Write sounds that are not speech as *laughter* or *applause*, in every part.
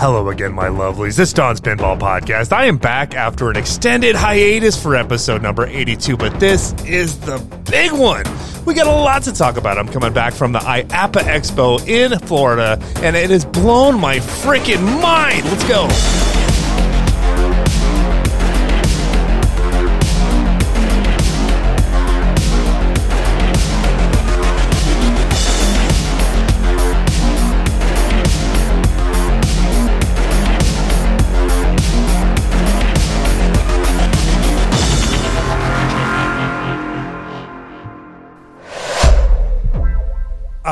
Hello again, my lovelies. This is Don's Pinball Podcast. I am back after an extended hiatus for episode number 82, but this is the big one. We got a lot to talk about. I'm coming back from the IAAPA Expo in Florida, and it has blown my freaking mind. Let's go.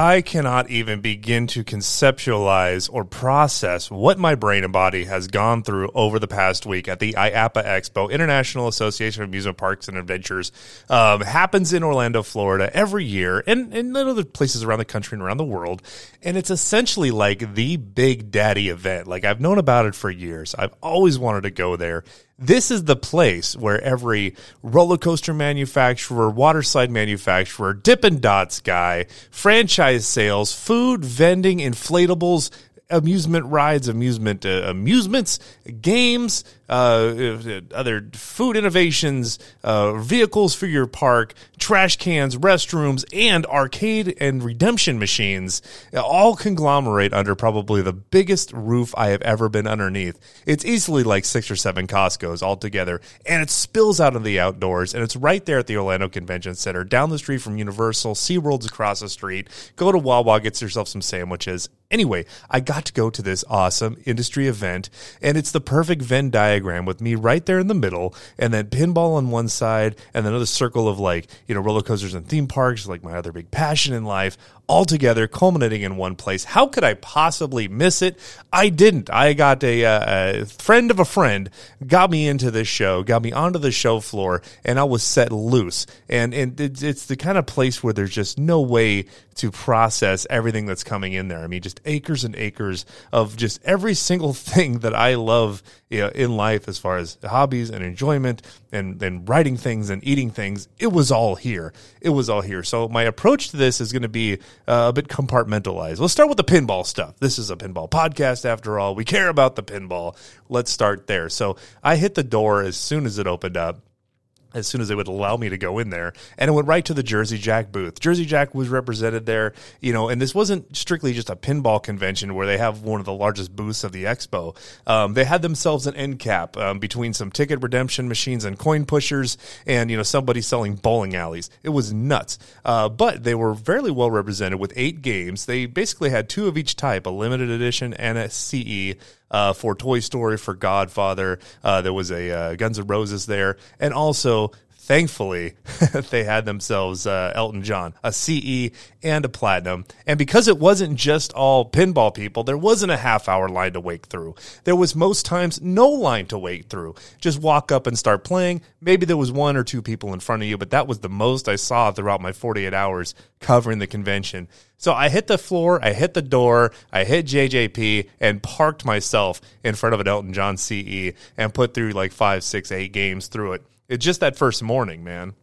I cannot even begin to conceptualize or process what my brain and body has gone through over the past week at the IAAPA Expo, International Association of Amusement Parks and Adventures. Um, happens in Orlando, Florida every year and, and other places around the country and around the world. And it's essentially like the big daddy event. Like I've known about it for years. I've always wanted to go there this is the place where every roller coaster manufacturer, waterslide manufacturer, Dippin' Dots guy, franchise sales, food, vending, inflatables, amusement rides, amusement uh, amusements, games, uh, other food innovations, uh, vehicles for your park, trash cans, restrooms, and arcade and redemption machines all conglomerate under probably the biggest roof I have ever been underneath. It's easily like six or seven Costco's all together, and it spills out of the outdoors, and it's right there at the Orlando Convention Center, down the street from Universal, SeaWorld's across the street. Go to Wawa, get yourself some sandwiches. Anyway, I got to go to this awesome industry event, and it's the perfect Venn diagram with me right there in the middle, and then pinball on one side, and another circle of like you know roller coasters and theme parks, like my other big passion in life, all together, culminating in one place. How could I possibly miss it? I didn't. I got a, uh, a, friend of a friend got me into this show, got me onto the show floor, and I was set loose. And, and it's the kind of place where there's just no way to process everything that's coming in there. I mean, just acres and acres of just every single *laughs* thing that I love you know, in life as far as hobbies and enjoyment and, and writing things and eating things. It was all here. It was all here. So my approach to this is going to be uh, a bit compartmentalized. Let's start with the pinball stuff. This is a pinball podcast after all. We care about the pinball. Let's start there. So I hit the door as soon as it opened up as soon as they would allow me to go in there. And it went right to the Jersey Jack booth. Jersey Jack was represented there, you know, and this wasn't strictly just a pinball convention where they have one of the largest booths of the expo. Um, they had themselves an end cap um, between some ticket redemption machines and coin pushers and, you know, somebody selling bowling alleys. It was nuts. Uh, but they were fairly well represented with eight games. They basically had two of each type, a limited edition and a CE uh, for Toy Story, for Godfather. Uh, there was a uh, Guns N' Roses there, and also thankfully, *laughs* they had themselves uh, Elton John, a CE and a platinum. And because it wasn't just all pinball people, there wasn't a half hour line to wait through. There was most times no line to wait through. Just walk up and start playing. Maybe there was one or two people in front of you, but that was the most I saw throughout my 48 hours covering the convention. So I hit the floor, I hit the door, I hit JJP and parked myself in front of an Elton John CE and put through like five, six, eight games through it. It's just that first morning, man.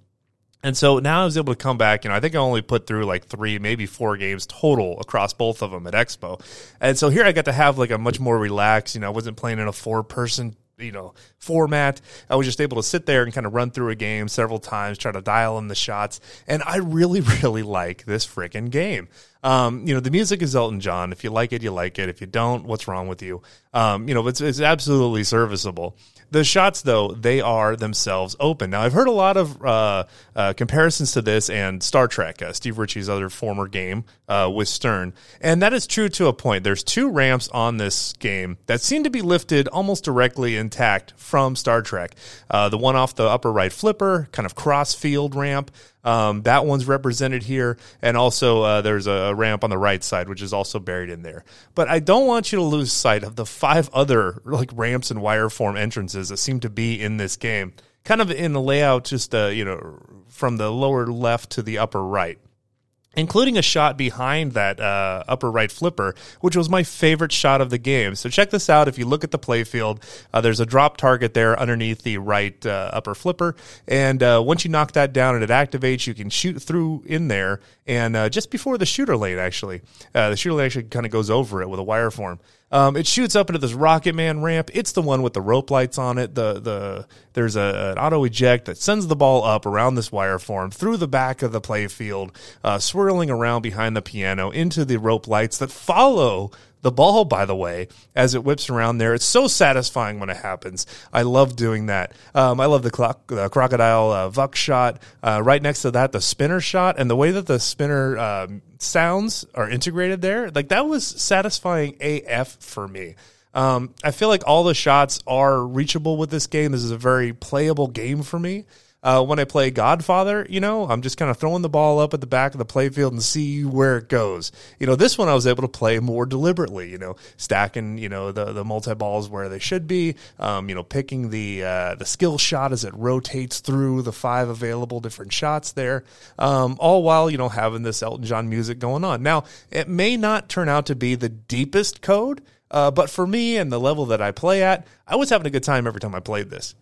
And so now I was able to come back, you know, I think I only put through like three, maybe four games total across both of them at Expo. And so here I got to have like a much more relaxed, you know, I wasn't playing in a four person you know format i was just able to sit there and kind of run through a game several times try to dial in the shots and i really *laughs* really like this freaking game um, you know the music is elton john if you like it you like it if you don't what's wrong with you um, you know it's, it's absolutely serviceable the shots, though, they are themselves open. Now, I've heard a lot of uh, uh, comparisons to this and Star Trek, uh, Steve Ritchie's other former game uh, with Stern, and that is true to a point. There's two ramps on this game that seem to be lifted almost directly intact from Star Trek. Uh, the one off the upper right flipper, kind of cross field ramp. Um, that one's represented here, and also uh, there's a ramp on the right side, which is also buried in there. But I don't want you to lose sight of the five other like ramps and wire form entrances that seem to be in this game, kind of in the layout, just uh, you know, from the lower left to the upper right including a shot behind that uh, upper right flipper, which was my favorite shot of the game. So check this out. If you look at the playfield, uh, there's a drop target there underneath the right uh, upper flipper, and uh, once you knock that down and it activates, you can shoot through in there. And uh, just before the shooter lane, actually, uh, the shooter lane actually kind of goes over it with a wire form. Um, it shoots up into this Rocket Man ramp. It's the one with the rope lights on it. The the there's a, an auto eject that sends the ball up around this wire form through the back of the playfield, uh, swirling around behind the piano into the rope lights that follow the ball, by the way, as it whips around there. It's so satisfying when it happens. I love doing that. Um, I love the, clock, the crocodile uh, Vuck shot. Uh, right next to that, the spinner shot, and the way that the spinner um, sounds are integrated there. Like that was satisfying AF for me. Um, I feel like all the shots are reachable with this game. This is a very playable game for me uh, when I play Godfather, you know, I'm just kind of throwing the ball up at the back of the playfield and see where it goes. You know, this one I was able to play more deliberately, you know, stacking, you know, the, the multi balls where they should be, um, you know, picking the, uh, the skill shot as it rotates through the five available different shots there, um, all while, you know, having this Elton John music going on. Now, it may not turn out to be the deepest code, uh, but for me and the level that I play at, I was having a good time every time I played this.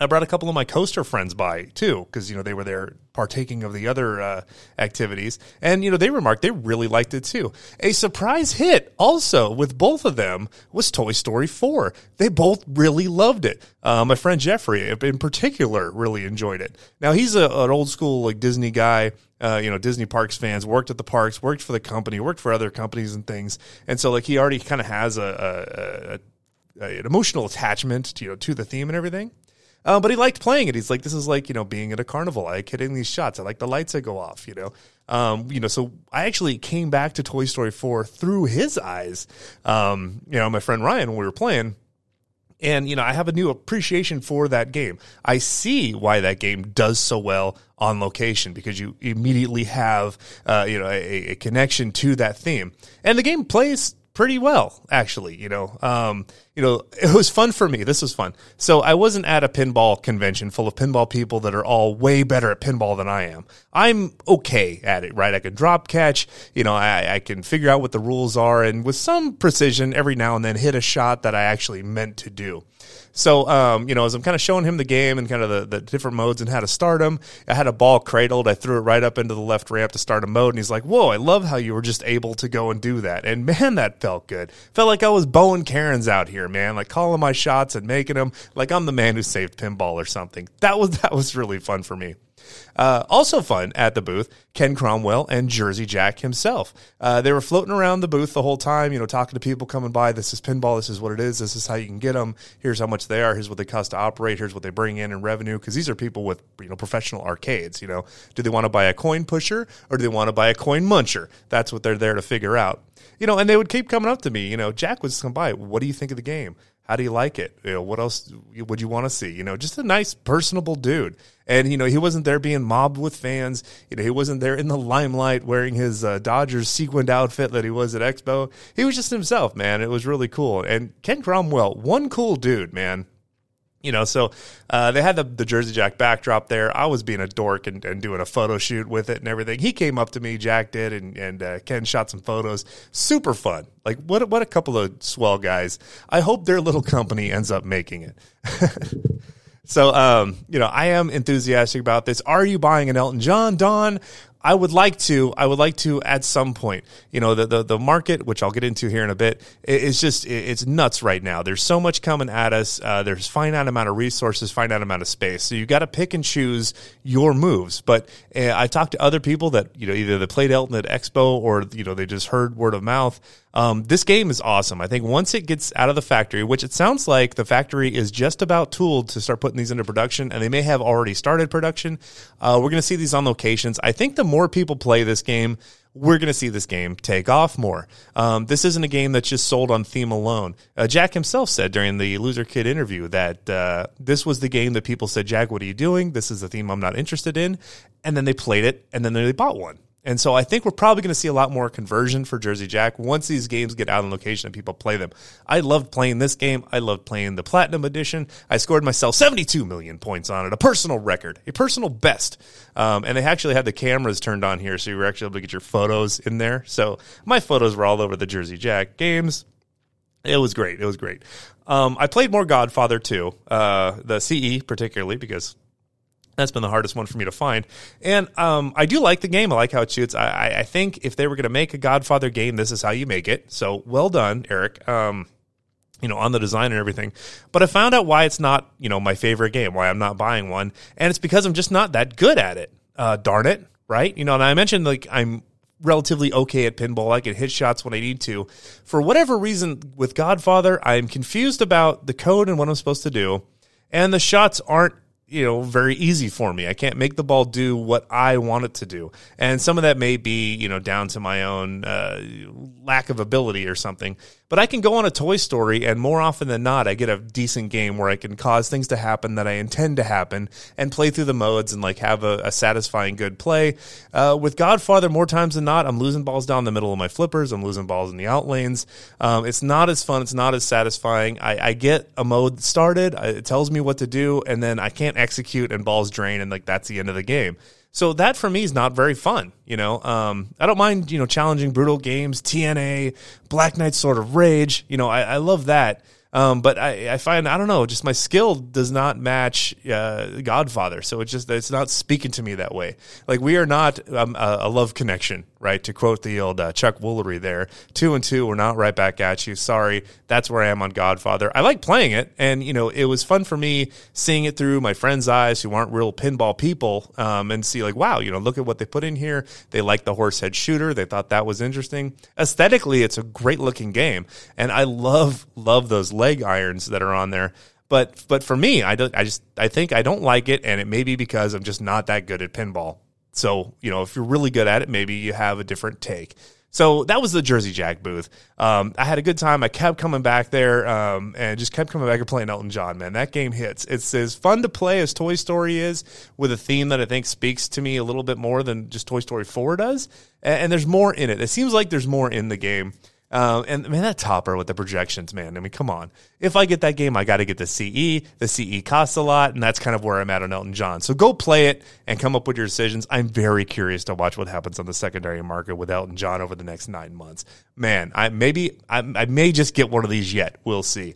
I brought a couple of my coaster friends by too, because you know they were there partaking of the other uh, activities, and you know they remarked they really liked it too. A surprise hit also with both of them was Toy Story Four. They both really loved it. Uh, my friend Jeffrey, in particular, really enjoyed it. Now he's a, an old school like Disney guy. Uh, you know, Disney parks fans, worked at the parks, worked for the company, worked for other companies and things. And so, like, he already kind of has a, a, a, an emotional attachment to, you know, to the theme and everything. Uh, but he liked playing it. He's like, this is like, you know, being at a carnival. I like hitting these shots. I like the lights that go off, you know. Um, you know, so I actually came back to Toy Story 4 through his eyes. Um, you know, my friend Ryan, when we were playing, and you know, I have a new appreciation for that game. I see why that game does so well on location because you immediately have, uh, you know, a, a connection to that theme, and the game plays pretty well, actually. You know, um, you know, *laughs* it was fun for me. This was fun. So I wasn't at a pinball convention full of pinball people that are all way better at pinball than I am. I'm okay at it, right? I can drop catch. You know, I, I can figure out what the rules are, and with some precision, every now and then hit a shot that I actually meant to do. So, um, you know, as I'm kind of showing him the game and kind of the, the different modes and how to start them, I had a ball cradled. I threw it right up into the left ramp to start a mode. And he's like, Whoa, I love how you were just able to go and do that. And man, that felt good. Felt like I was Bowen Kerins out here, man, like calling my shots and making them like I'm the man who saved pinball or something. That was, that was really fun for me. Uh, also fun at the booth, Ken Cromwell and Jersey Jack himself. Uh, they were floating around the booth the whole time, you know, talking to people coming by. This is pinball. This is what it is. This is how you can get them. Here's how much they are. Here's what they cost to operate. Here's what they bring in in revenue. Because these are people with you know professional arcades. You know, do they want to buy a coin pusher or do they want to buy a coin muncher? That's what they're there to figure out. You know, and they would keep coming up to me. You know, Jack was come by. What do you think of the game? How do you like it? You know, what else would you want to see? You know, just a nice, personable dude. And, you know, he wasn't there being mobbed with fans. You know, he wasn't there in the limelight wearing his uh, Dodgers sequined outfit that he was at Expo. He was just himself, man. It was really cool. And Ken Cromwell, one cool dude, man you know, so uh, they had the, the Jersey Jack backdrop there. I was being a dork and, and, doing a photo shoot with it and everything. He came up to me, Jack did, and, and uh, Ken shot some photos. Super fun. Like, what, what a couple of swell guys. I hope their little company ends up making it. *laughs* so, um, you know, I am enthusiastic about this. Are you buying an Elton John, Don? I would like to. I would like to at some point. You know, the the, the market, which I'll get into here in a bit, is just it's nuts right now. There's so much coming at us. Uh, there's finite amount of resources, finite amount of space. So you got to pick and choose your moves. But uh, I talked to other people that you know either they played Elton at Expo or you know they just heard word of mouth. Um, this game is awesome. I think once it gets out of the factory, which it sounds like the factory is just about tooled to start putting these into production, and they may have already started production. Uh, we're going to see these on locations. I think the more people play this game, we're going to see this game take off more. Um, this isn't a game that's just sold on theme alone. Uh, Jack himself said during the Loser Kid interview that uh, this was the game that people said, Jack, what are you doing? This is a theme I'm not interested in. And then they played it and then they bought one. And so I think we're probably going to see a lot more conversion for Jersey Jack once these games get out on location and people play them. I loved playing this game. I loved playing the Platinum Edition. I scored myself 72 million points on it, a personal record, a personal best. Um, and they actually had the cameras turned on here, so you were actually able to get your photos in there. So my photos were all over the Jersey Jack games. It was great. It was great. Um, I played more Godfather too, uh, the CE particularly because That's been the hardest one for me to find. And um, I do like the game. I like how it shoots. I, I think if they were going to make a Godfather game, this is how you make it. So well done, Eric. Um, you know, on the design and everything. But I found out why it's not, you know, my favorite game, why I'm not buying one. And it's because I'm just not that good at it. Uh, darn it. Right. You know, and I mentioned like I'm relatively okay at pinball. I can hit shots when I need to. For whatever reason, with Godfather, I'm confused about the code and what I'm supposed to do. And the shots aren't you know very easy for me. I can't make the ball do what I want it to do, and some of that may be you know down to my own uh, lack of ability or something. But I can go on a Toy Story, and more often than not, I get a decent game where I can cause things to happen that I intend to happen, and play through the modes and like have a, a satisfying good play. Uh, with Godfather, more times than not, I'm losing balls down the middle of my flippers. I'm losing balls in the out lanes. Um, it's not as fun. It's not as satisfying. I, I get a mode started. It tells me what to do, and then I can't execute, and balls drain, and like that's the end of the game. So that for me is not very fun. You know, um, I don't mind you know challenging brutal games, TNA, Black Knight Sword of Rage. You know, I, I love that. Um, but I, I find I don't know, just my skill does not match uh, Godfather, so it's just it's not speaking to me that way. Like we are not um, a, a, love connection, right? To quote the old uh, Chuck Woolery there, two and two, we're not right back at you. Sorry, that's where I am on Godfather. I like playing it, and you know it was fun for me seeing it through my friends' eyes who aren't real pinball people, um, and see like, wow, you know, look at what they put in here. They like the horse head shooter. They thought that was interesting. Aesthetically, it's a great looking game, and I love love those leg irons that are on there. But but for me, I don't. I just I think I don't like it, and it may be because I'm just not that good at pinball. So you know, if you're really good at it, maybe you have a different take. So that was the Jersey Jack booth. Um, I had a good time. I kept coming back there um, and just kept coming back and playing Elton John. Man, that game hits. It's as fun to play as Toy Story is, with a theme that I think speaks to me a little bit more than just Toy Story Four does. And, and there's more in it. It seems like there's more in the game. Um, and man, that topper with the projections, man. I mean, come on. If I get that game, I got to get the CE. The CE costs a lot, and that's kind of where I'm at on Elton John. So go play it and come up with your decisions. I'm very curious to watch what happens on the secondary market with Elton John over the next nine months. Man, I maybe I, I may just get one of these yet. We'll see.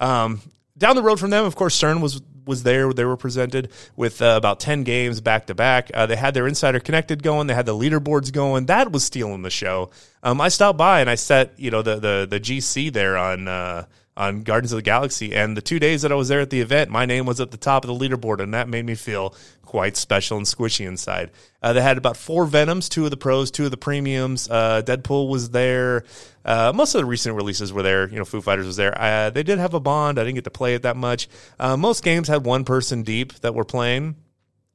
Um, down the road from them, of course, Stern was was there. They were presented with uh, about 10 games back to back. Uh, they had their Insider Connected going. They had the leaderboards going. That was stealing the show. Um, I stopped by and I set, you know, the, the, the GC there on, uh, on Guardians of the Galaxy. And the two days that I was there at the event, my name was at the top of the leaderboard, and that made me feel quite special and squishy inside. Uh, they had about four Venoms, two of the pros, two of the premiums. Uh, Deadpool was there. Uh, most of the recent releases were there. You know, Foo Fighters was there. Uh, they did have a Bond. I didn't get to play it that much. Uh, most games had one person deep that were playing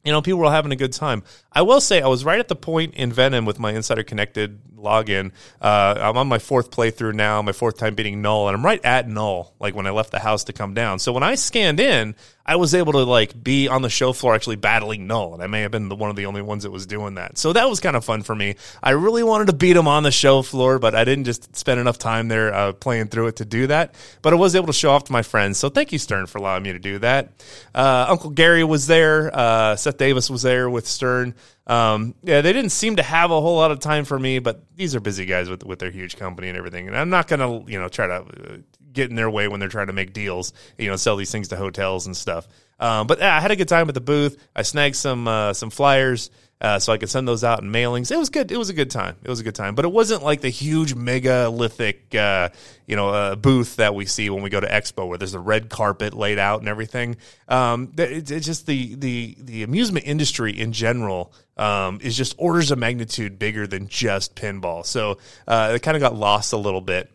you know, people were having a good time. I will say, I was right at the point in Venom with my Insider Connected login. Uh, I'm on my fourth playthrough now, my fourth time beating Null, and I'm right at Null, like when I left the house to come down. So when I scanned in, I was able to like be on the show floor actually battling Null, and I may have been the, one of the only ones that was doing that. So that was kind of fun for me. I really wanted to beat him on the show floor, but I didn't just spend enough time there uh, playing through it to do that. But I was able to show off to my friends. So thank you, Stern, for allowing me to do that. Uh, Uncle Gary was there. Uh, Seth Davis was there with Stern. Um, yeah, they didn't seem to have a whole lot of time for me, but these are busy guys with with their huge company and everything. And I'm not gonna, you know, try to uh, get in their way when they're trying to make deals, you know, sell these things to hotels and stuff. Um, but yeah, I had a good time at the booth. I snagged some uh, some flyers. Uh, so I could send those out in mailings. It was good. It was a good time. It was a good time, but it wasn't like the huge megalithic, uh, you know, uh, booth that we see when we go to Expo, where there's a red carpet laid out and everything. Um, it's, just the the the amusement industry in general um, is just orders of magnitude bigger than just pinball. So uh, it kind of got lost a little bit.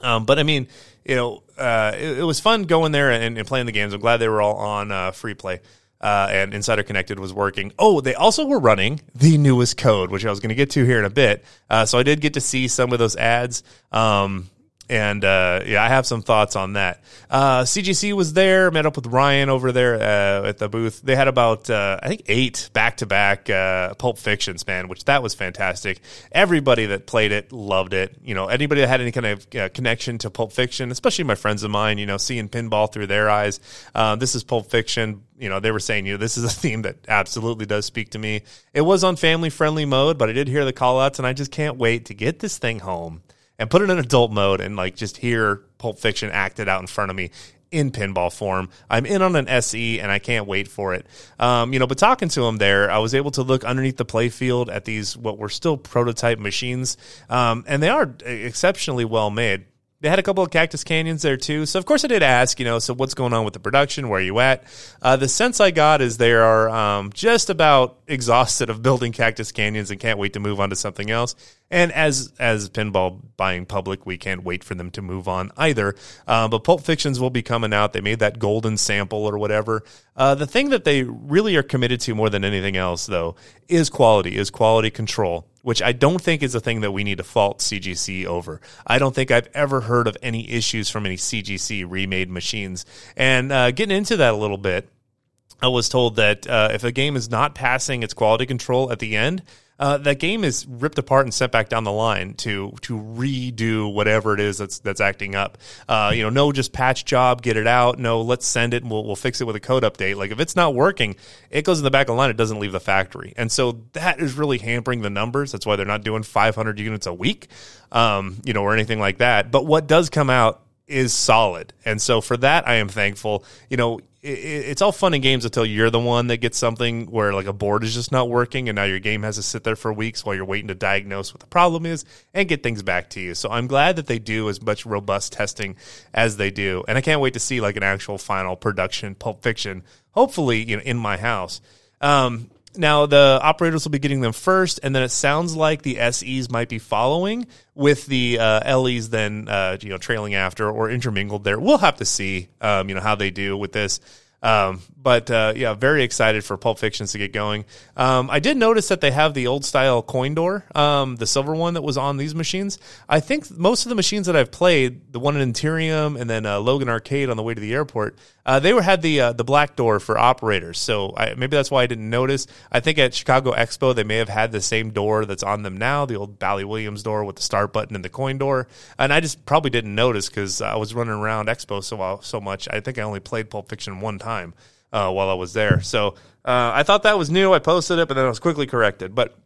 Um, but I mean, you know, uh, it, it, was fun going there and, and, playing the games. I'm glad they were all on uh, free play uh, and Insider Connected was working. Oh, they also were running the newest code, which I was going to get to here in a bit. Uh, so I did get to see some of those ads. Um, and uh, yeah, I have some thoughts on that. Uh, CGC was there, met up with Ryan over there uh, at the booth. They had about uh, I think eight back to back Pulp Fictions, man, which that was fantastic. Everybody that played it loved it. You know, anybody that had any kind of uh, connection to Pulp Fiction, especially my friends of mine, you know, seeing pinball through their eyes. Uh, this is Pulp Fiction. You know, they were saying, you know, this is a *laughs* theme that absolutely does speak to me. It was on family friendly mode, but I did hear the call outs, and I just can't wait to get this thing home and put it in adult mode and like just hear Pulp Fiction acted out in front of me. in pinball form. I'm in on an SE and I can't wait for it. Um, you know, but talking to him there, I was able to look underneath the playfield at these what were still prototype machines, um, and they are exceptionally well made. They had a couple of Cactus Canyons there too. So of course I did ask, you know, so what's going on with the production? Where are you at? Uh, the sense I got is they are um, just about exhausted of building Cactus Canyons and can't wait to move on to something else. And as as pinball buying public, we can't wait for them to move on either. Uh, but Pulp Fictions will be coming out. They made that golden sample or whatever. Uh, the thing that they really are committed to more than anything else, though, is quality, is quality control which I don't think is a thing that we need to fault CGC over. I don't think I've ever heard of any issues from any CGC remade machines. And uh, getting into that a little bit, I was told that uh, if a game is not passing its quality control at the end, uh, that game is ripped apart and sent back down the line to to redo whatever it is that's that's acting up. Uh, you know, no just patch job, get it out. No, let's send it and we'll we'll fix it with a code update. Like if it's not working, it goes in the back of the line. It doesn't leave the factory, and so that is really hampering the numbers. That's why they're not doing 500 units a week, um, you know, or anything like that. But what does come out is solid. And so for that, I am thankful. You know, it, it's all fun and games until you're the one that gets something where like a board is just not working and now your game has to sit there for weeks while you're waiting to diagnose what the problem is and get things back to you. So I'm glad that they do as much robust testing as they do. And I can't wait to see like an actual final production Pulp Fiction, hopefully, you know, in my house. Um, now the operators will be getting them first, and then it sounds like the SEs might be following, with the uh, LEs then uh, you know trailing after or intermingled there. We'll have to see um, you know how they do with this. Um, but uh, yeah, very excited for Pulp Fictions to get going. Um, I did notice that they have the old style coin door, um, the silver one that was on these machines. I think most of the machines that I've played, the one in Interium and then uh, Logan Arcade on the way to the airport, uh, they were had the uh, the black door for operators. So I, maybe that's why I didn't notice. I think at Chicago Expo they may have had the same door that's on them now, the old Bally Williams door with the start button and the coin door. And I just probably didn't notice because I was running around Expo so so much. I think I only played Pulp Fiction one time uh, while I was there. So uh, I thought that was new. I posted it, but then I was quickly corrected. But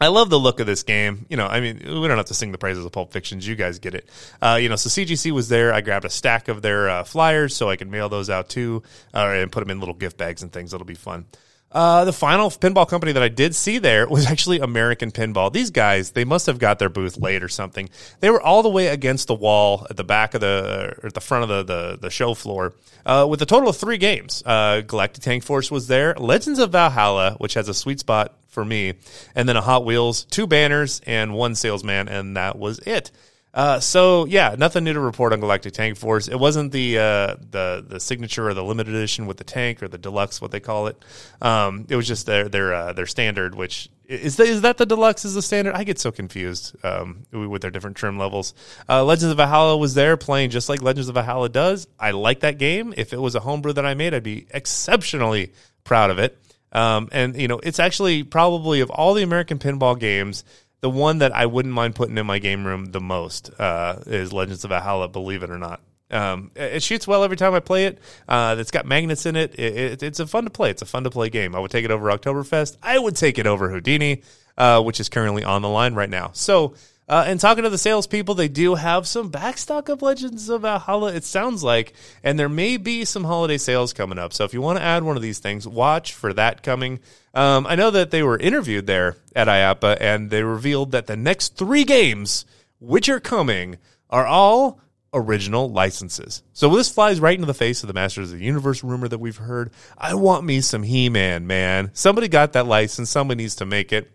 I love the look of this game. You know, I mean, we don't have to sing the praises of Pulp Fictions. You guys get it. Uh, you know, so CGC was there. I grabbed a stack of their uh, flyers so I can mail those out too, uh, and put them in little gift bags and things. That'll be fun. Uh, the final pinball company that I did see there was actually American Pinball. These guys, they must have got their booth late or something. They were all the way against the wall at the back of the, or at the front of the, the, the show floor, uh, with a total of three games. Uh, Galactic Tank Force was there, Legends of Valhalla, which has a sweet spot for me, and then a Hot Wheels, two banners, and one salesman, and that was it. Uh, so yeah, nothing new to report on Galactic Tank Force. It wasn't the uh, the the signature or the limited edition with the tank or the deluxe, what they call it. Um, it was just their their uh, their standard, which is is that the deluxe is the standard? I get so confused um, with their different trim levels. Uh, Legends of Valhalla was there playing just like Legends of Valhalla does. I like that game. If it was a homebrew that I made, I'd be exceptionally proud of it. Um, and you know, it's actually probably of all the American pinball games the one that I wouldn't mind putting in my game room the most uh, is Legends of Valhalla. Believe it or not, um, it shoots well every time I play it. Uh, it's got magnets in it. It, it. It's a fun to play. It's a fun to play game. I would take it over Oktoberfest. I would take it over Houdini, uh, which is currently on the line right now. So uh, and talking to the salespeople, they do have some backstock of Legends of Valhalla, it sounds like, and there may be some holiday sales coming up. So if you want to add one of these things, watch for that coming. Um, I know that they were interviewed there at IAAPA, and they revealed that the next three games, which are coming, are all original licenses. So this flies right into the face of the Masters of the Universe rumor that we've heard. I want me some He-Man, man. Somebody got that license. Somebody needs to make it.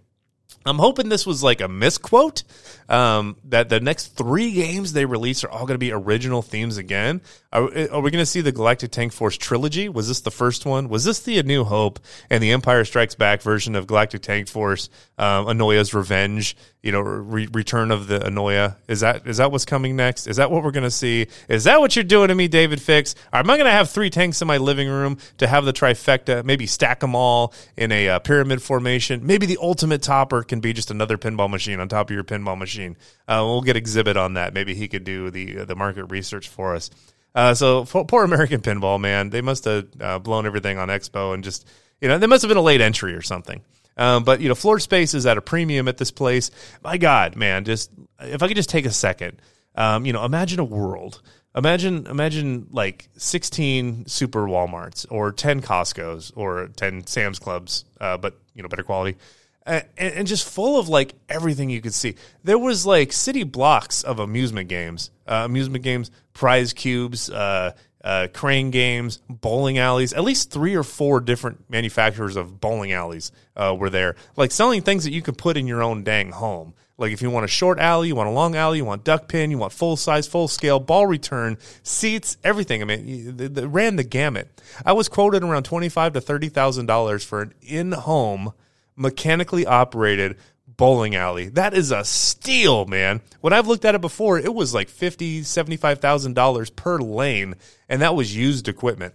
I'm hoping this was like a misquote. Um, that the next three games they release are all going to be original themes again. Are, are we going to see the Galactic Tank Force trilogy? Was this the first one? Was this the A New Hope and the Empire Strikes Back version of Galactic Tank Force? Um, Anoya's Revenge, you know, re- Return of the Anoya. Is that is that what's coming next? Is that what we're going to see? Is that what you're doing to me, David Fix? Am I going to have three tanks in my living room to have the trifecta? Maybe stack them all in a uh, pyramid formation. Maybe the ultimate topper can be just another pinball machine on top of your pinball machine. Uh, we'll get exhibit on that. Maybe he could do the uh, the market research for us. Uh, so poor American Pinball, man, they must have uh, blown everything on Expo and just you know they must have been a late entry or something. Um, but you know, floor space is at a premium at this place. My God, man, just if I could just take a second, um, you know, imagine a world Imagine, imagine like 16 super Walmarts or 10 Costco's or 10 Sam's Clubs, uh, but you know, better quality. And, and, just full of like everything you could see. There was like city blocks of amusement games, uh, amusement games, prize cubes, uh, uh, crane games, bowling alleys. At least three or four different manufacturers of bowling alleys uh, were there, like selling things that you could put in your own dang home. Like if you want a short alley, you want a long alley, you want duck pin, you want full size, full scale, ball return, seats, everything. I mean, they, they ran the gamut. I was quoted around twenty five to thirty thousand dollars for an in home, mechanically operated bowling alley. That is a steal, man. When I've looked at it before, it was like fifty, seventy five thousand dollars per lane, and that was used equipment.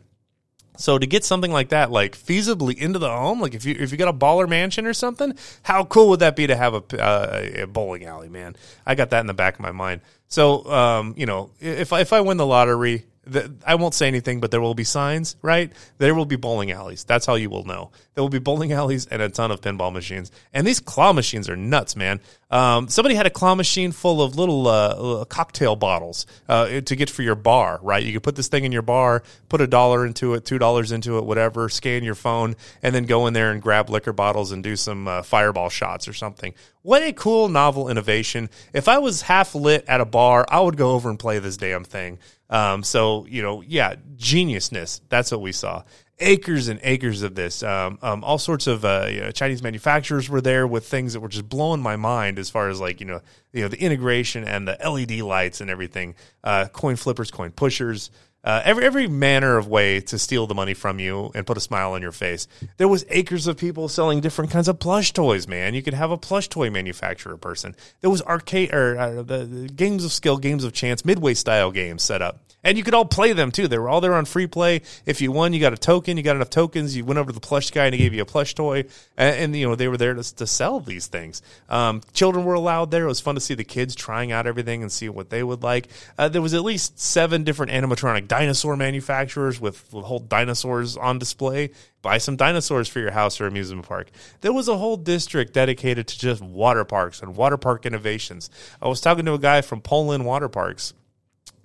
So to get something like that, like feasibly into the home, like if you if you got a baller mansion or something, how cool would that be to have a, uh, a bowling alley, man? I got that in the back of my mind. So um, you know, if if I win the lottery, the, I won't say anything, but there will be signs, right? There will be bowling alleys. That's how you will know. There will be bowling alleys and a ton of pinball machines. And these claw machines are nuts, man. Um, somebody had a claw machine full of little uh, cocktail bottles uh, to get for your bar, right? You could put this thing in your bar, put a dollar into it, two dollars into it, whatever, scan your phone, and then go in there and grab liquor bottles and do some uh, fireball shots or something. What a cool novel innovation. If I was half lit at a bar, I would go over and play this damn thing. Um, so, you know, yeah, geniusness. That's what we saw. Acres and acres of this. Um, um, all sorts of uh, you know, Chinese manufacturers were there with things that were just blowing my mind as far as like you know you know the integration and the LED lights and everything. Uh, coin flippers, coin pushers uh, every every manner of way to steal the money from you and put a smile on your face. There was acres of people selling different kinds of plush toys. Man, you could have a plush toy manufacturer person. There was arcade or uh, the, the games of skill, games of chance, midway style games set up, and you could all play them too. They were all there on free play. If you won, you got a token. You got enough tokens. You went over to the plush guy and he gave you a plush toy, and, and you know they were there to, to sell these things. Um, children were allowed there. It was fun to see the kids trying out everything and see what they would like. Uh, there was at least seven different animatronic dinosaur manufacturers with, whole dinosaurs on display. Buy some dinosaurs for your house or amusement park. There was a whole district dedicated to just water parks and water park innovations. I was talking to a guy from Polin Water Parks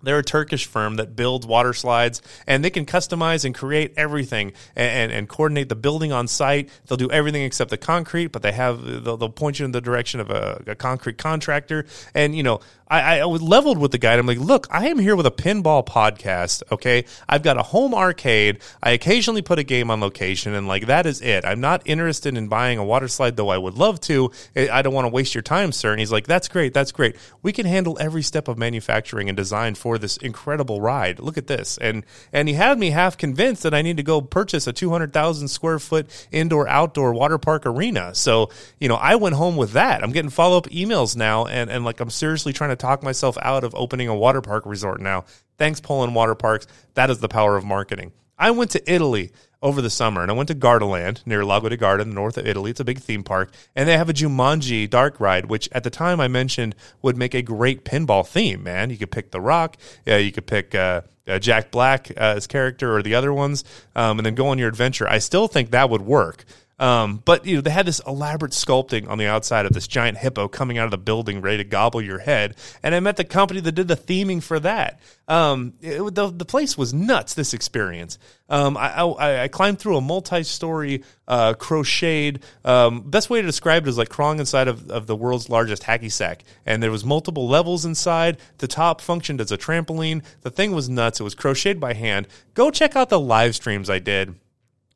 they're a Turkish firm that builds water slides, and they can customize and create everything and, and, and, coordinate the building on site. They'll do everything except the concrete, but they have they'll, they'll point you in the direction of a, a concrete contractor. And you know, I, I was leveled with the guy. I'm like, look, I am here with a pinball podcast. Okay, I've got a home arcade. I occasionally put a game on location, and like that is it. I'm not interested in buying a water slide, though I would love to. I don't want to waste your time, sir. And he's like, that's great, that's great. We can handle every step of manufacturing and design for this incredible ride. Look at this, and and he had me half convinced that I need to go purchase a 200,000 square foot indoor outdoor water park arena. So you know, I went home with that. I'm getting follow up emails now, and and like I'm seriously trying to talk myself out of opening a water park resort now. Thanks, Polin Water Parks. That is the power of marketing. I went to Italy over the summer and I went to Gardaland near Lago di Garda in the north of Italy. It's a big theme park and they have a Jumanji dark ride, which at the time I mentioned would make a great pinball theme, man. You could pick The Rock. You could pick uh, uh, Jack Black uh, as character or the other ones um, and then go on your adventure. I still think that would work. Um, but you know they had this elaborate sculpting on the outside of this giant hippo coming out of the building, ready to gobble your head. And I met the company that did the theming for that. Um, it, the the place was nuts. This experience. Um, I, I, I, climbed through a multi-story uh, crocheted. Um, best way to describe it is like crawling inside of, of the world's largest hacky sack. And there was multiple levels inside. The top functioned as a trampoline. The thing was nuts. It was crocheted by hand. Go check out the live streams I did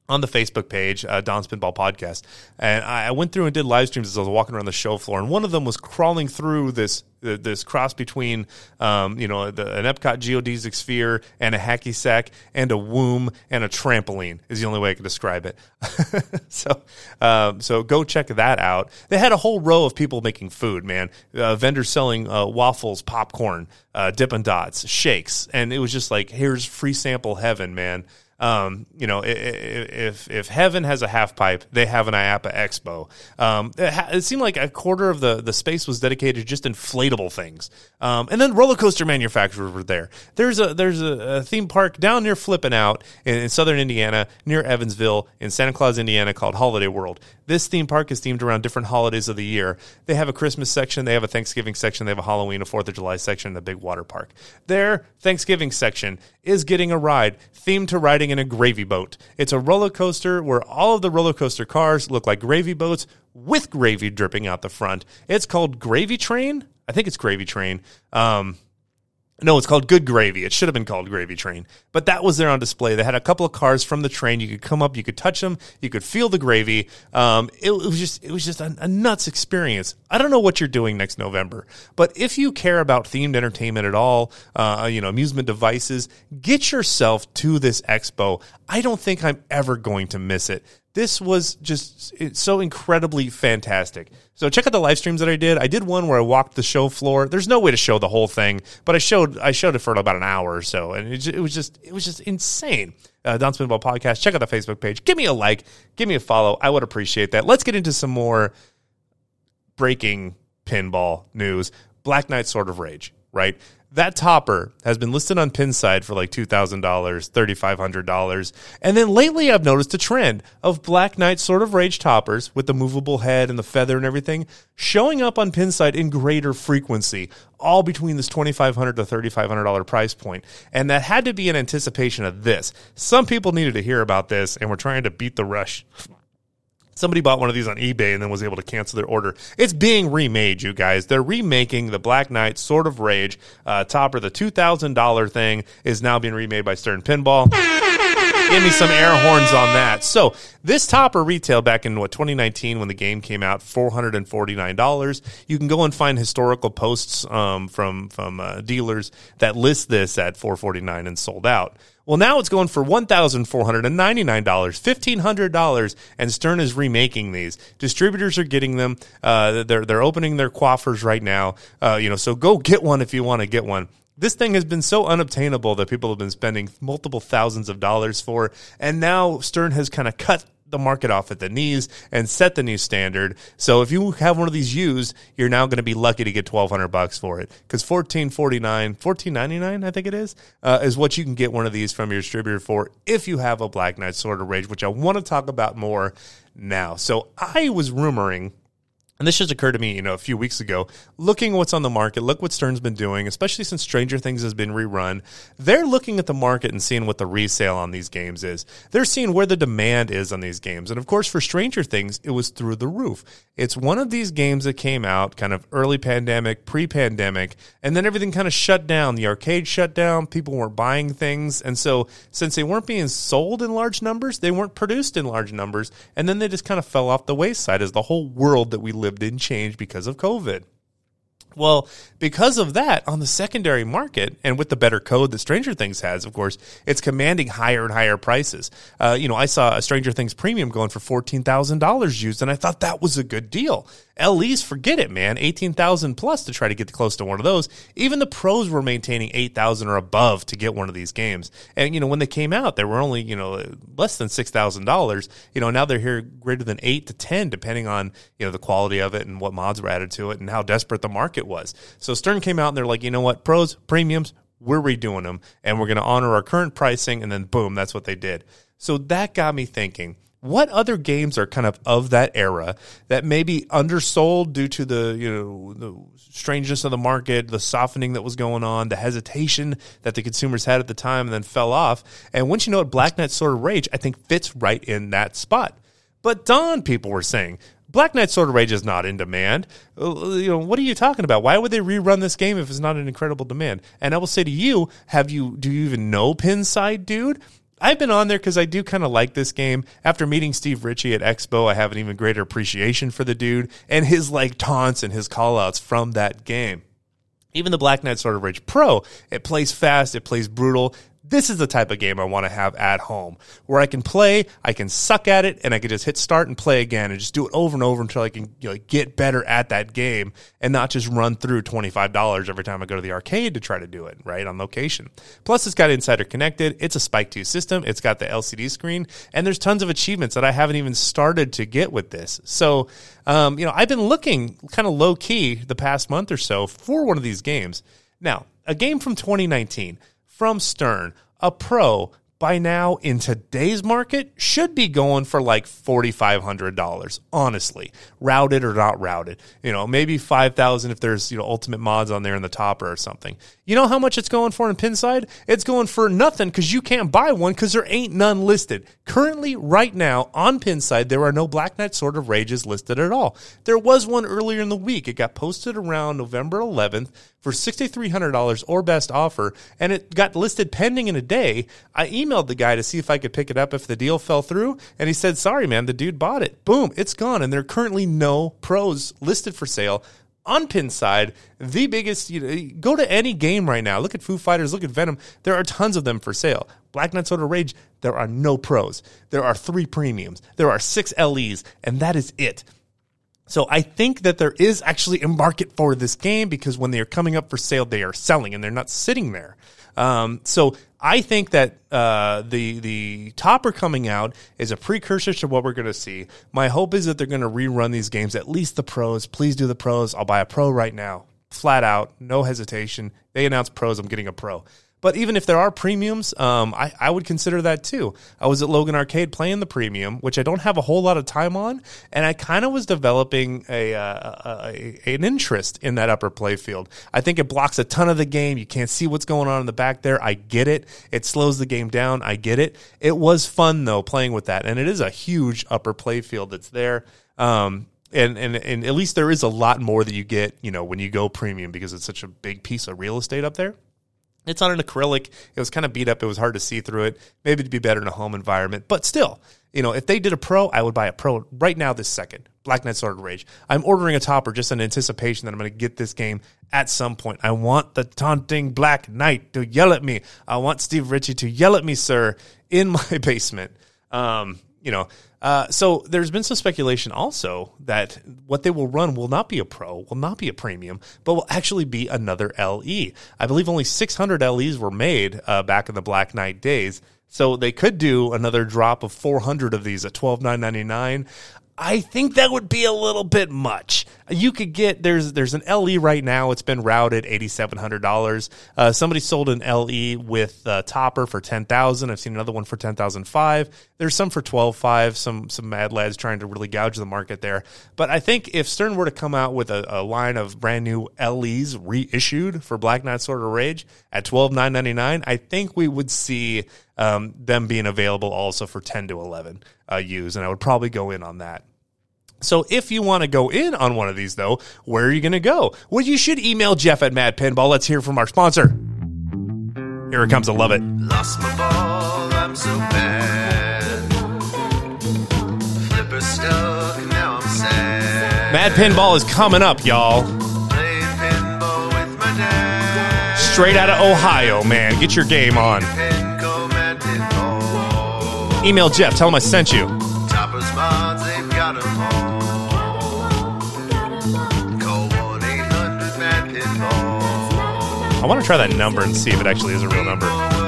on the Facebook page, uh, Don's Pinball Podcast, and I went through and did live streams as I was walking around the show floor, and one of them was crawling through this this cross between, um, you know, the, an Epcot geodesic sphere and a hacky sack and a womb and a trampoline is the only way I can describe it. *laughs* so, um, so go check that out. They had a whole row of people making food, man. Uh, vendors selling uh, waffles, popcorn, uh, Dippin' Dots, shakes, and it was just like here's free sample heaven, man. Um, you know, if if heaven has a half pipe, they have an IAAPA Expo. Um, it, ha- it, seemed like a quarter of the the space was dedicated to just inflatable things, um, and then roller coaster manufacturers were there. There's a there's a, a theme park down near Flippin' Out in, in southern Indiana, near Evansville, in Santa Claus, Indiana, called Holiday World. This theme park is themed around different holidays of the year. They have a Christmas section, they have a Thanksgiving section, they have a Halloween, a Fourth of July section, and a big water park. Their Thanksgiving section is getting a ride themed to riding in a gravy boat. It's a roller coaster where all of the roller coaster cars look like gravy boats with gravy dripping out the front. It's called Gravy Train. I think it's Gravy Train. Um, no, it's called Good Gravy. It should have been called Gravy Train. But that was there on display. They had a couple of cars from the train. You could come up, you could touch them, you could feel the gravy. Um, it, it, was just it was just a, a, nuts experience. I don't know what you're doing next November, but if you care about themed entertainment at all, uh, you know, amusement devices, get yourself to this expo. I don't think I'm ever going to miss it this was just so incredibly fantastic. So check out the live streams that I did. I did one where I walked the show floor. There's no way to show the whole thing, but I showed I showed it for about an hour or so, and it, it was just it was just insane. Uh, Don's Pinball podcast. Check out the Facebook page. Give me a like. Give me a follow. I would appreciate that. Let's get into some more breaking pinball news. Black Knight Sword of Rage. Right that topper has been listed on Pinside for like $2,000, $3,500. And then lately I've noticed a trend of Black Knight Sword of Rage toppers with the movable head and the feather and everything showing up on Pinside in greater frequency, all between this $2,500 to $3,500 price point. And that had to be in anticipation of this. Some people needed to hear about this and were trying to beat the rush Somebody bought one of these on eBay and then was able to cancel their order. It's being remade, you guys. They're remaking the Black Knight Sword of Rage uh, topper. The two thousand dollar thing is now being remade by Stern Pinball. Give me some air horns on that. So this topper retailed back in what 2019 when the game came out, four hundred and forty nine dollars. You can go and find historical posts um, from from uh, dealers that list this at four forty nine and sold out. Well, now it's going for $1,499, $1,500, and Stern is remaking these. Distributors are getting them. Uh, they're, they're opening their coffers right now. Uh, you know, so go get one if you want to get one. This thing has been so unobtainable that people have been spending multiple thousands of dollars for, and now Stern has kind of cut the market off at the knees and set the new standard. So if you have one of these used, you're now going to be lucky to get 1200 bucks for it because 1449, 1499, I think it is, uh, is what you can get one of these from your distributor for if you have a Black Knight Sword of Rage, which I want to talk about more now. So I was rumoring and this just occurred to me, you know, a few weeks ago. Looking at what's on the market, look what Stern's been doing, especially since Stranger Things has been rerun. They're looking at the market and seeing what the resale on these games is. They're seeing where the demand is on these games. And of course, for Stranger Things, it was through the roof. It's one of these games that came out kind of early pandemic, pre pandemic, and then everything kind of shut down. The arcade shut down, people weren't buying things. And so, since they weren't being sold in large numbers, they weren't produced in large numbers. And then they just kind of fell off the wayside as the whole world that we live didn't change because of COVID. Well, because of that, on the secondary market, and with the better code that Stranger Things has, of course, it's commanding higher and higher prices. Uh, you know, I saw a Stranger Things premium going for fourteen thousand dollars used, and I thought that was a good deal. LEs, forget it, man, eighteen thousand plus to try to get close to one of those. Even the pros were maintaining eight thousand or above to get one of these games. And you know, when they came out, they were only you know less than six thousand dollars. You know, now they're here greater than eight to ten, depending on you know the quality of it and what mods were added to it and how desperate the market was. So Stern came out and they're like, you know what, pros, premiums, we're redoing them and we're going to honor our current pricing. And then boom, that's what they did. So that got me thinking. What other games are kind of of that era that may be undersold due to the you know the strangeness of the market, the softening that was going on, the hesitation that the consumers had at the time, and then fell off? And once you know it, Black Knight Sword of Rage, I think fits right in that spot. But Don, people were saying, Black Knight Sword of Rage is not in demand. Uh, you know, what are you talking about? Why would they rerun this game if it's not an incredible demand? And I will say to you, have you do you even know Pinside, dude? I've been on there because I do kind of like this game. After meeting Steve Ritchie at Expo, I have an even greater appreciation for the dude and his like taunts and his callouts from that game. Even the Black Knight Sword of Rage Pro, it plays fast, it plays brutal. This is the type of game I want to have at home where I can play, I can suck at it, and I can just hit start and play again and just do it over and over until I can you know, get better at that game and not just run through $25 every time I go to the arcade to try to do it, right, on location. Plus, it's got Insider Connected, it's a Spike 2 system, it's got the LCD screen, and there's tons of achievements that I haven't even started to get with this. So, um, you know, I've been looking kind of low key the past month or so for one of these games. Now, a game from 2019 from Stern, a pro by now in today's market should be going for like $4500 honestly. Routed or not routed. You know maybe 5000 if there's you know ultimate mods on there in the topper or something. You know how much it's going for in pinside it's going for nothing because you can't buy one because there ain't none listed. Currently right now on pinside there are no black knight sword of rages listed at all. There was one earlier in the week. It got posted around november 11th for $6300 or best offer and it got listed pending in a day i emailed the guy to see if i could pick it up if the deal fell through and he said sorry man the dude bought it boom it's gone and there are currently no pros listed for sale on Pinside, the biggest. You know, go to any game right now. Look at Foo Fighters. Look at Venom. There are tons of them for sale. Black Knight Sword of Rage. There are no pros. There are three premiums. There are six LEs, and that is it. So I think that there is actually a market for this game because when they are coming up for sale, they are selling and they're not sitting there. Um, so I think that uh, the the topper coming out is a precursor to what we're going to see. My hope is that they're going to rerun these games, at least the pros. Please do the pros. I'll buy a pro right now, flat out, no hesitation. They announce pros. I'm getting a pro. But even if there are premiums, um, I, I would consider that too. I was at Logan Arcade playing the premium, which I don't have a whole lot of time on, and I kind of was developing a, uh, a, an interest in that upper playfield. I think it blocks a ton of the game. You can't see what's going on in the back there. I get it. It slows the game down. I get it. It was fun though playing with that, and it is a huge upper playfield that's there. Um, and, and and at least there is a lot more that you get, you know, when you go premium because it's such a big piece of real estate up there. It's on an acrylic. It was kind of beat up. It was hard to see through it. Maybe it'd be better in a home environment, but still, you know, if they did a pro, I would buy a pro right now this second. Black Knight Sword Rage. I'm ordering a topper just in anticipation that I'm going to get this game at some point. I want the taunting Black Knight to yell at me. I want Steve Ritchie to yell at me, sir, in *laughs* my basement. Um, you know, uh, so there's been some speculation also that what they will run will not be a pro, will not be a premium, but will actually be another LE. I believe only 600 LEs were made uh, back in the Black Knight days. So they could do another drop of 400 of these at 12,999. I think that would be a little bit much. You could get there's there's an LE right now. It's been routed eighty seven hundred dollars. Uh, somebody sold an LE with uh, topper for ten thousand. I've seen another one for ten thousand five. There's some for twelve five. Some some mad lads trying to really gouge the market there. But I think if Stern were to come out with a, a line of brand new LEs reissued for Black Knight Sword of Rage at twelve nine ninety nine, I think we would see um, them being available also for ten to eleven uh, use, and I would probably go in on that. So if you want to go in on one of these, though, where are you going to go? Well, you should email Jeff at Mad Pinball. Let's hear from our sponsor. Here it comes. I love it. Lost my ball, I'm so bad. Flipper stuck, now I'm sad. Mad Pinball is coming up, y'all. Playing pinball with my dad. Straight out of Ohio, man. Get your game on. Pinco Mad Pinball. Email Jeff. Tell him I sent you. I want to try that number and see if it actually is a real number.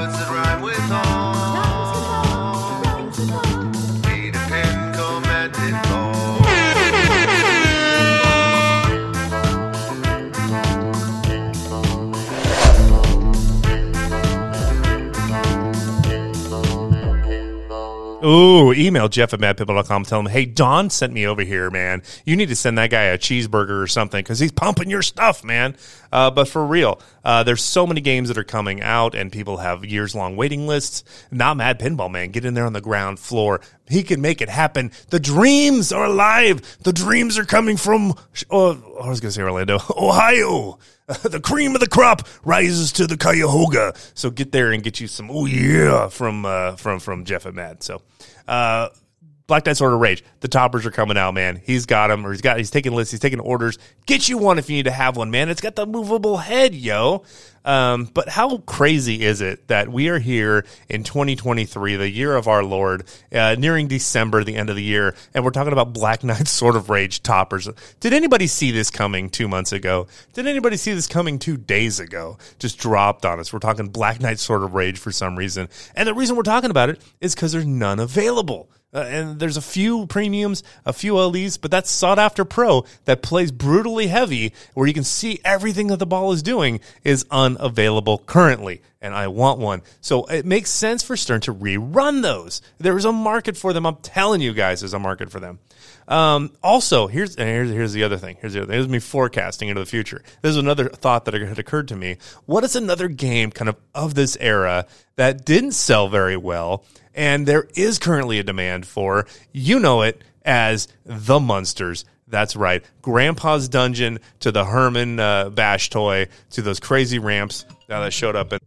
Ooh, email Jeff at madpinball.com. Tell him, hey, Don sent me over here, man. You need to send that guy a cheeseburger or something because he's pumping your stuff, man. Uh, but for real, uh, there's so many games that are coming out and people have years long waiting lists. Not Mad Pinball, man. Get in there on the ground floor. He can make it happen. The dreams are alive. The dreams are coming from, oh, I was going to say Orlando, *laughs* Ohio. *laughs* the cream of the crop rises to the Cuyahoga. So get there and get you some, oh yeah, from uh, from from Jeff and Matt. So uh, Black Knight Sword of Rage. The toppers are coming out, man. He's got them, or he's got he's taking lists, he's taking orders. Get you one if you need to have one, man. It's got the movable head, yo. Um, but how crazy is it that we are here in 2023, the year of our Lord, uh, nearing December, the end of the year, and we're talking about Black Knight Sword of Rage toppers? Did anybody see this coming two months ago? Did anybody see this coming two days ago? Just dropped on us. We're talking Black Knight Sword of Rage for some reason, and the reason we're talking about it is because there's none available. Uh, and there's a few premiums, a few LEs, but that's sought after pro that plays brutally heavy, where you can see everything that the ball is doing is unavailable currently. And I want one. So it makes sense for Stern to rerun those. There is a market for them. I'm telling you guys, there's a market for them. Um, also, here's, here's here's the other thing. Here's the other thing. Here's me forecasting into the future. This is another thought that had occurred to me. What is another game kind of of this era that didn't sell very well, and there is currently a demand for? You know it as the Munsters. That's right. Grandpa's Dungeon to the Herman uh, Bash toy to those crazy ramps that showed up in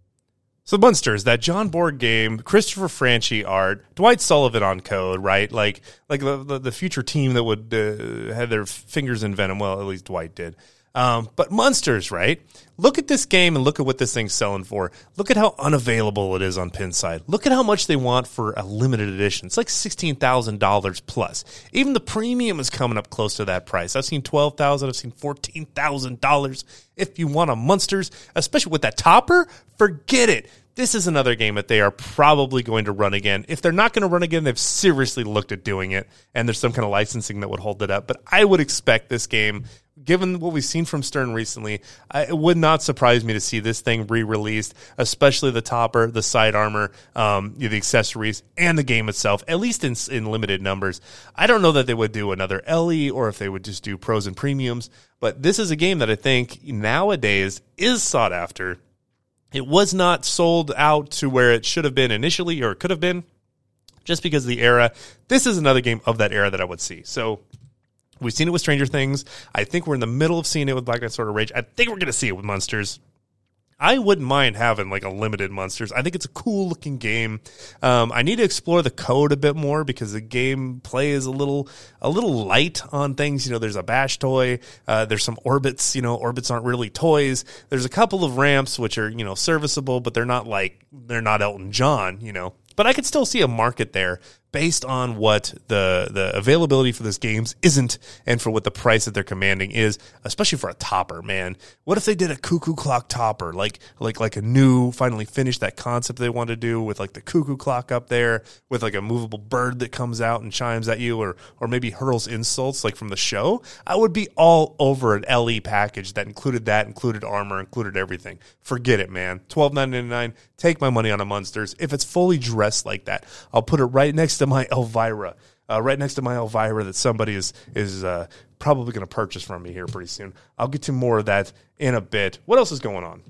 so Munsters, that John Borg game, Christopher Franchi art, Dwight Sullivan on code, right? Like like the the, the future team that would uh, have their fingers in venom. Well, at least Dwight did. Um, but Munsters, right? Look at this game and look at what this thing's selling for. Look at how unavailable it is on Pinside. Look at how much they want for a limited edition. It's like sixteen thousand dollars plus. Even the premium is coming up close to that price. I've seen twelve thousand. I've seen fourteen thousand dollars. If you want a Munsters, especially with that topper, forget it this is another game that they are probably going to run again. If they're not going to run again, they've seriously looked at doing it, and there's some kind of licensing that would hold it up. But I would expect this game, given what we've seen from Stern recently, I, it would not surprise me to see this thing re-released, especially the topper, the side armor, um, the accessories, and the game itself, at least in, in limited numbers. I don't know that they would do another LE or if they would just do pros and premiums, but this is a game that I think nowadays is sought after it was not sold out to where it should have been initially or could have been just because of the era. This is another game of that era that I would see. So we've seen it with Stranger Things. I think we're in the middle of seeing it with Black Knight Sword of Rage. I think we're going to see it with Munsters. I wouldn't mind having like a limited Munsters. I think it's a cool looking game. Um, I need to explore the code a bit more because the game play is a little a little light on things. You know, there's a bash toy. Uh, there's some orbits. You know, orbits aren't really toys. There's a couple of ramps which are you know serviceable, but they're not like they're not Elton John. You know, but I could still see a market there based on what the the availability for this games isn't and for what the price that they're commanding is, especially for a topper, man. What if they did a cuckoo clock topper, like like like a new finally finished that concept they want to do with like the cuckoo clock up there with like a movable bird that comes out and chimes at you or or maybe hurls insults like from the show? I would be all over an LE package that included that, included armor, included everything. Forget it, man. Twelve nine ninety nine. Take my money on a Munsters. If it's fully dressed like that, I'll put it right next to my Elvira, uh, right next to my Elvira that somebody is is uh, probably going to purchase from me here pretty soon. I'll get to more of that in a bit. What else is going on?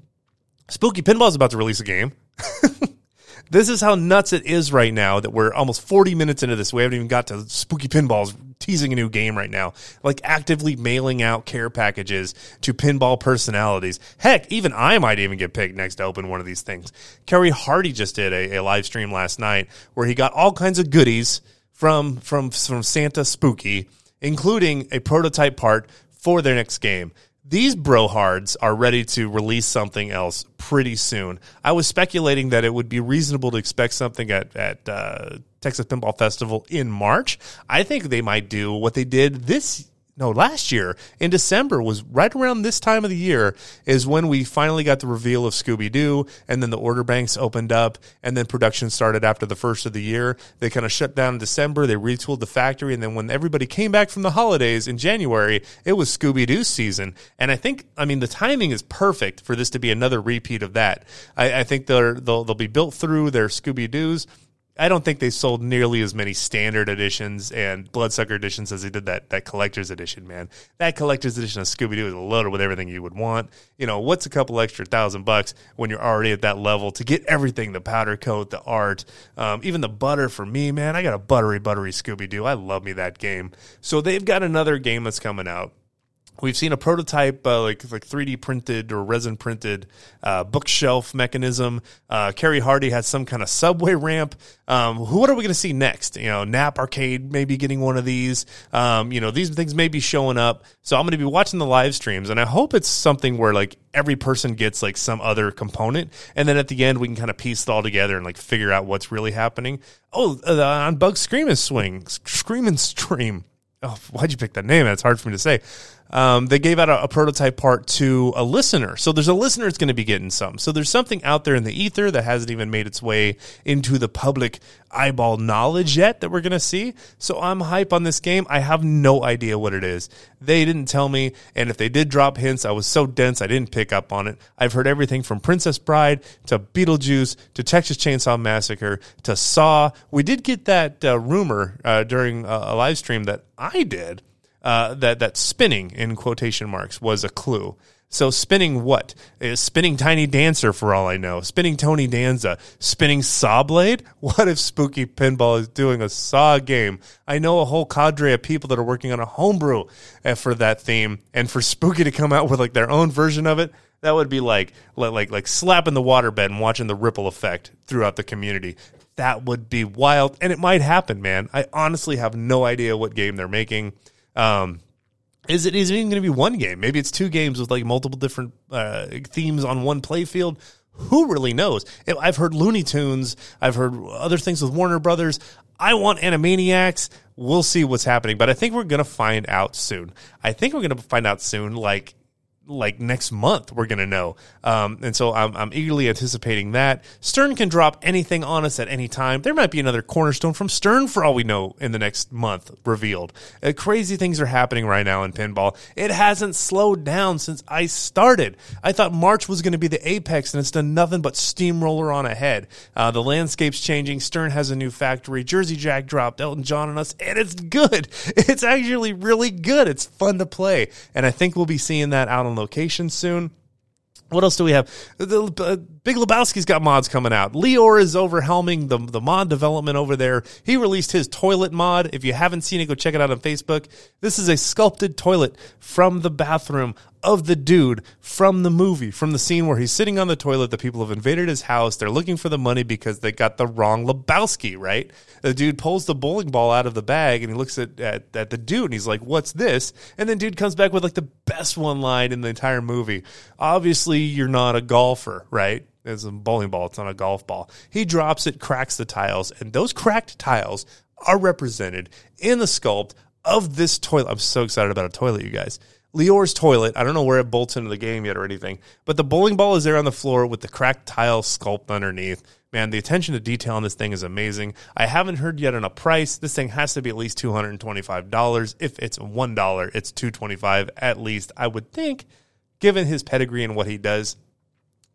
Spooky Pinball is about to release a game. *laughs* this is how nuts it is right now that we're almost 40 minutes into this. We haven't even got to Spooky Pinballs teasing a new game right now, like actively mailing out care packages to pinball personalities. Heck, even I might even get picked next to open one of these things. Kerry Hardy just did a, a live stream last night where he got all kinds of goodies from from from Santa Spooky, including a prototype part for their next game these brohards are ready to release something else pretty soon. I was speculating that it would be reasonable to expect something at at uh, Texas Pinball Festival in March. I think they might do what they did this no, last year in December was right around this time of the year is when we finally got the reveal of Scooby Doo, and then the order banks opened up, and then production started after the first of the year. They kind of shut down in December. They retooled the factory, and then when everybody came back from the holidays in January, it was Scooby Doo season. And I think, I mean, the timing is perfect for this to be another repeat of that. I, I think they'll they'll be built through their Scooby Doos I don't think they sold nearly as many standard editions and Bloodsucker editions as they did that that collector's edition. Man, that collector's edition of Scooby Doo is loaded with everything you would want. You know, what's a couple extra thousand bucks when you're already at that level to get everything the powder coat, the art, um, even the butter for me, man. I got a buttery, buttery Scooby Doo. I love me that game. So they've got another game that's coming out We've seen a prototype, uh, like like 3D printed or resin printed uh, bookshelf mechanism. Uh, Kerry Hardy has some kind of subway ramp. Um, who, what are we going to see next? You know, Nap Arcade maybe getting one of these. Um, you know, these things may be showing up. So I'm going to be watching the live streams, and I hope it's something where like every person gets like some other component, and then at the end we can kind of piece it all together and like figure out what's really happening. Oh, uh, on Bug Scream Swing, Scream and Stream. Oh, why'd you pick that name? That's hard for me to say um, they gave out a, a, prototype part to a listener. So there's a listener that's going to be getting some. So there's something out there in the ether that hasn't even made its way into the public eyeball knowledge yet that we're going to see. So I'm hype on this game. I have no idea what it is. They didn't tell me. And if they did drop hints, I was so dense I didn't pick up on it. I've heard everything from Princess Bride to Beetlejuice to Texas Chainsaw Massacre to Saw. We did get that uh, rumor uh, during a, a live stream that I did uh, that that spinning in quotation marks was a clue. So spinning what? Is spinning Tiny Dancer for all I know? Spinning Tony Danza? Spinning Saw Blade? *laughs* What if Spooky Pinball is doing a Saw game? I know a whole cadre of people that are working on a homebrew uh, for that theme, and for Spooky to come out with like their own version of it, that would be like like like slapping the waterbed and watching the ripple effect throughout the community. That would be wild, and it might happen, man. I honestly have no idea what game they're making. Um, is it is it even going to be one game? Maybe it's two games with like multiple different uh, themes on one playfield. Who really knows? I've heard Looney Tunes. I've heard other things with Warner Brothers. I want Animaniacs. We'll see what's happening, but I think we're going to find out soon. I think we're going to find out soon, like like next month we're going to know. Um, and so I'm, I'm eagerly anticipating that. Stern can drop anything on us at any time. There might be another cornerstone from Stern for all we know in the next month revealed. Uh, crazy things are happening right now in pinball. It hasn't slowed down since I started. I thought March was going to be the apex and it's done nothing but steamroller on ahead. Uh, the landscape's changing. Stern has a new factory. Jersey Jack dropped Elton John on us and it's good. *laughs* It's actually really good. It's fun to play. And I think we'll be seeing that out on location soon. What else do we have? The, uh, Big Lebowski's got mods coming out. Leor is overwhelming the, the mod development over there. He released his toilet mod. If you haven't seen it, go check it out on Facebook. This is a sculpted toilet from the bathroom of the dude from the movie, from the scene where he's sitting on the toilet. The people have invaded his house. They're looking for the money because they got the wrong Lebowski, right? The dude pulls the bowling ball out of the bag and he looks at, at, at the dude and he's like, What's this? And then dude comes back with like the best one line in the entire movie. Obviously, you're not a golfer, right? It's a bowling ball, it's not a golf ball. He drops it, cracks the tiles, and those cracked tiles are represented in the sculpt of this toilet. I'm so excited about a toilet, you guys. Lior's toilet. I don't know where it bolts into the game yet or anything, but the bowling ball is there on the floor with the cracked tile sculpt underneath. Man, the attention to detail on this thing is amazing. I haven't heard yet on a price. This thing has to be at least two hundred and twenty-five dollars. If it's one dollar, it's two twenty-five at least. I would think, given his pedigree and what he does.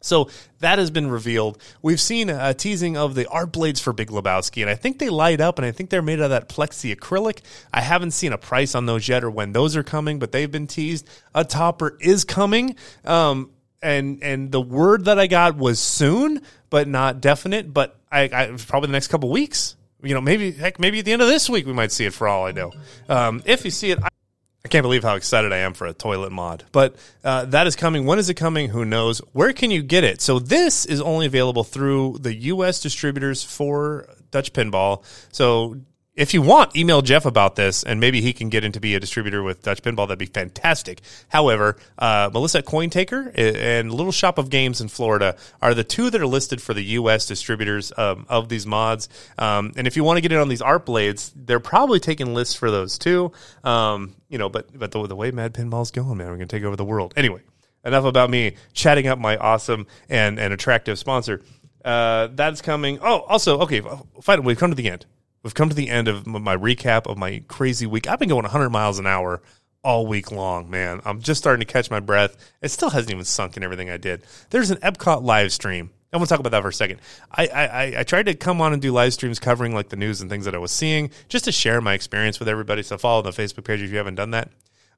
So that has been revealed. We've seen a teasing of the art blades for Big Lebowski, and I think they light up, and I think they're made out of that plexi acrylic. I haven't seen a price on those yet or when those are coming, but they've been teased. A topper is coming, um, and and the word that I got was soon, but not definite. But I, I probably the next couple weeks. You know, maybe heck, maybe at the end of this week we might see it for all I know. Um, if you see it. I- can't believe how excited I am for a toilet mod. But uh, that is coming. When is it coming? Who knows? Where can you get it? So this is only available through the U.S. distributors for Dutch Pinball. So if you want, email Jeff about this, and maybe he can get into be a distributor with Dutch Pinball. That'd be fantastic. However, uh, Melissa Cointaker and Little Shop of Games in Florida are the two that are listed for the U.S. distributors um, of these mods. Um, and if you want to get in on these art blades, they're probably taking lists for those too. Um, you know, but but the, the way Mad Pinball's going, man, we're gonna take over the world. Anyway, enough about me chatting up my awesome and and attractive sponsor. Uh, that's coming. Oh, also, okay, fine. We've come to the end. We've come to the end of my recap of my crazy week. I've been going 100 miles an hour all week long, man. I'm just starting to catch my breath. It still hasn't even sunk in everything I did. There's an Epcot live stream. I want to talk about that for a second. I, I, I tried to come on and do live streams covering like the news and things that I was seeing, just to share my experience with everybody. So follow the Facebook page if you haven't done that.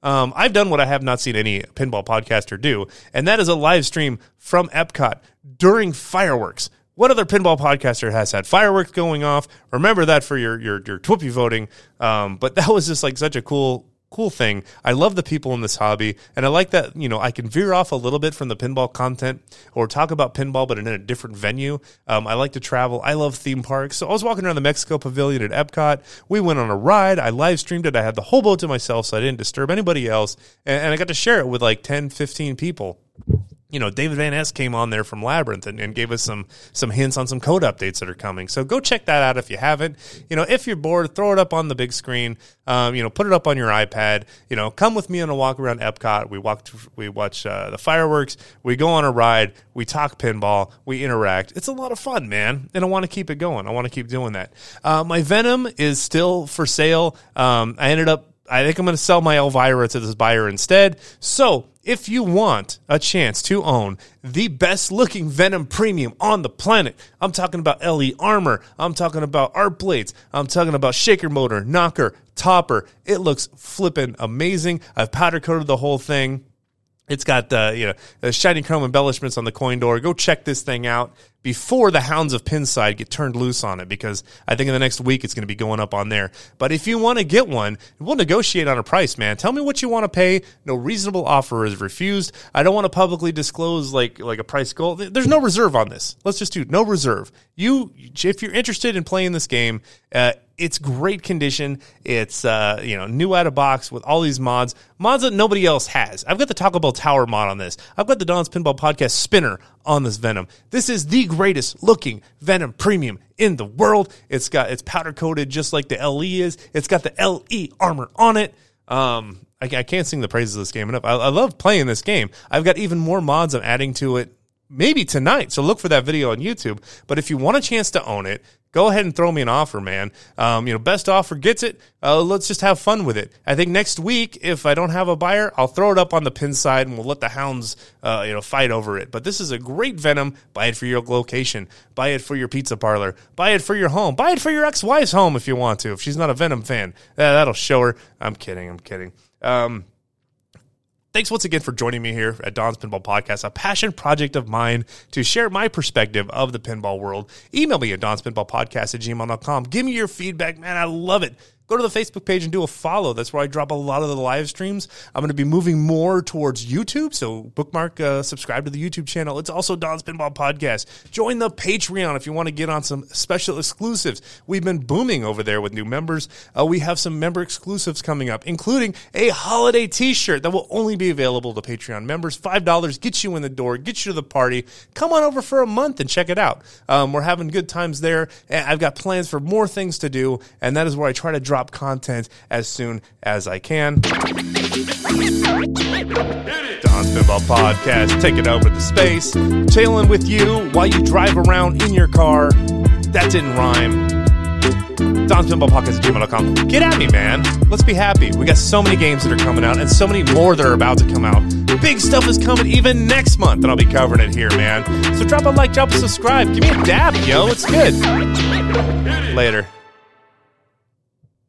Um, I've done what I have not seen any pinball podcaster do, and that is a live stream from Epcot during fireworks. What other pinball podcaster has had fireworks going off? Remember that for your your your TWIPY voting. Um, but that was just like such a cool cool thing. I love the people in this hobby, and I like that you know I can veer off a little bit from the pinball content or talk about pinball, but in a different venue. Um, I like to travel. I love theme parks, so I was walking around the Mexico Pavilion at Epcot. We went on a ride. I live streamed it. I had the whole boat to myself, so I didn't disturb anybody else, and, and I got to share it with like 10, 15 people you know, David Van Ness came on there from Labyrinth and, and, gave us some some hints on some code updates that are coming. So go check that out if you haven't. You know, if you're bored, throw it up on the big screen. Um, you know, put it up on your iPad. You know, come with me on a walk around Epcot. We walk, to, we watch uh, the fireworks. We go on a ride. We talk pinball. We interact. It's a lot of fun, man. And I want to keep it going. I want to keep doing that. Uh, my Venom is still for sale. Um, I ended up I think I'm going to sell my Elvira to this buyer instead. So, if you want a chance to own the best looking Venom premium on the planet, I'm talking about LE armor, I'm talking about art blades, I'm talking about shaker motor, knocker, topper. It looks flippin' amazing. I've powder coated the whole thing. It's got the you know shiny chrome embellishments on the coin door. Go check this thing out before the Hounds of Pinside get turned loose on it because I think in the next week it's going to be going up on there. But if you want to get one, we'll negotiate on a price, man. Tell me what you want to pay. No reasonable offer is refused. I don't want to publicly disclose like like a price goal. There's no reserve on this. Let's just do no reserve. You if you're interested in playing this game, uh, it's great condition. It's uh, you know new out of box with all these mods, mods that nobody else has. I've got the Taco Bell Tower mod on this. I've got the Don's Pinball Podcast spinner on this Venom. This is the greatest looking Venom premium in the world. It's got it's powder coated just like the LE is. It's got the LE armor on it. Um, I, I can't sing the praises of this game enough. I, I love playing this game. I've got even more mods I'm adding to it maybe tonight. So look for that video on YouTube. But if you want a chance to own it, go ahead and throw me an offer, man. Um, you know, best offer gets it. Uh, let's just have fun with it. I think next week, if I don't have a buyer, I'll throw it up on the Pinside and we'll let the hounds, uh, you know, fight over it. But this is a great Venom. Buy it for your location. Buy it for your pizza parlor. Buy it for your home. Buy it for your ex-wife's home if you want to. If she's not a Venom fan, uh, that'll show her. I'm kidding. I'm kidding. Um, Thanks once again for joining me here at Don's Pinball Podcast, a passion project of mine to share my perspective of the pinball world. Email me at donspinballpodcast at gmail.com. Give me your feedback, man. I love it go to the Facebook page and do a follow. That's where I drop a lot of the live streams. I'm going to be moving more towards YouTube, so bookmark, uh, subscribe to the YouTube channel. It's also Don's Pinball Podcast. Join the Patreon if you want to get on some special exclusives. We've been booming over there with new members. Uh, we have some member exclusives coming up, including a holiday T-shirt that will only be available to Patreon members. Five dollars gets you in the door, gets you to the party. Come on over for a month and check it out. Um, we're having good times there. I've got plans for more things to do, and that is where I try to drop content as soon as I can. Don's Pinball Podcast, taking over the space, chilling with you while you drive around in your car. That didn't rhyme. Don's Pinball Podcast at gmail.com. Get at me, man. Let's be happy. We got so many games that are coming out and so many more that are about to come out. Big stuff is coming even next month, and I'll be covering it here, man. So drop a like, drop a subscribe. Give me a dab, yo. It's good. Later.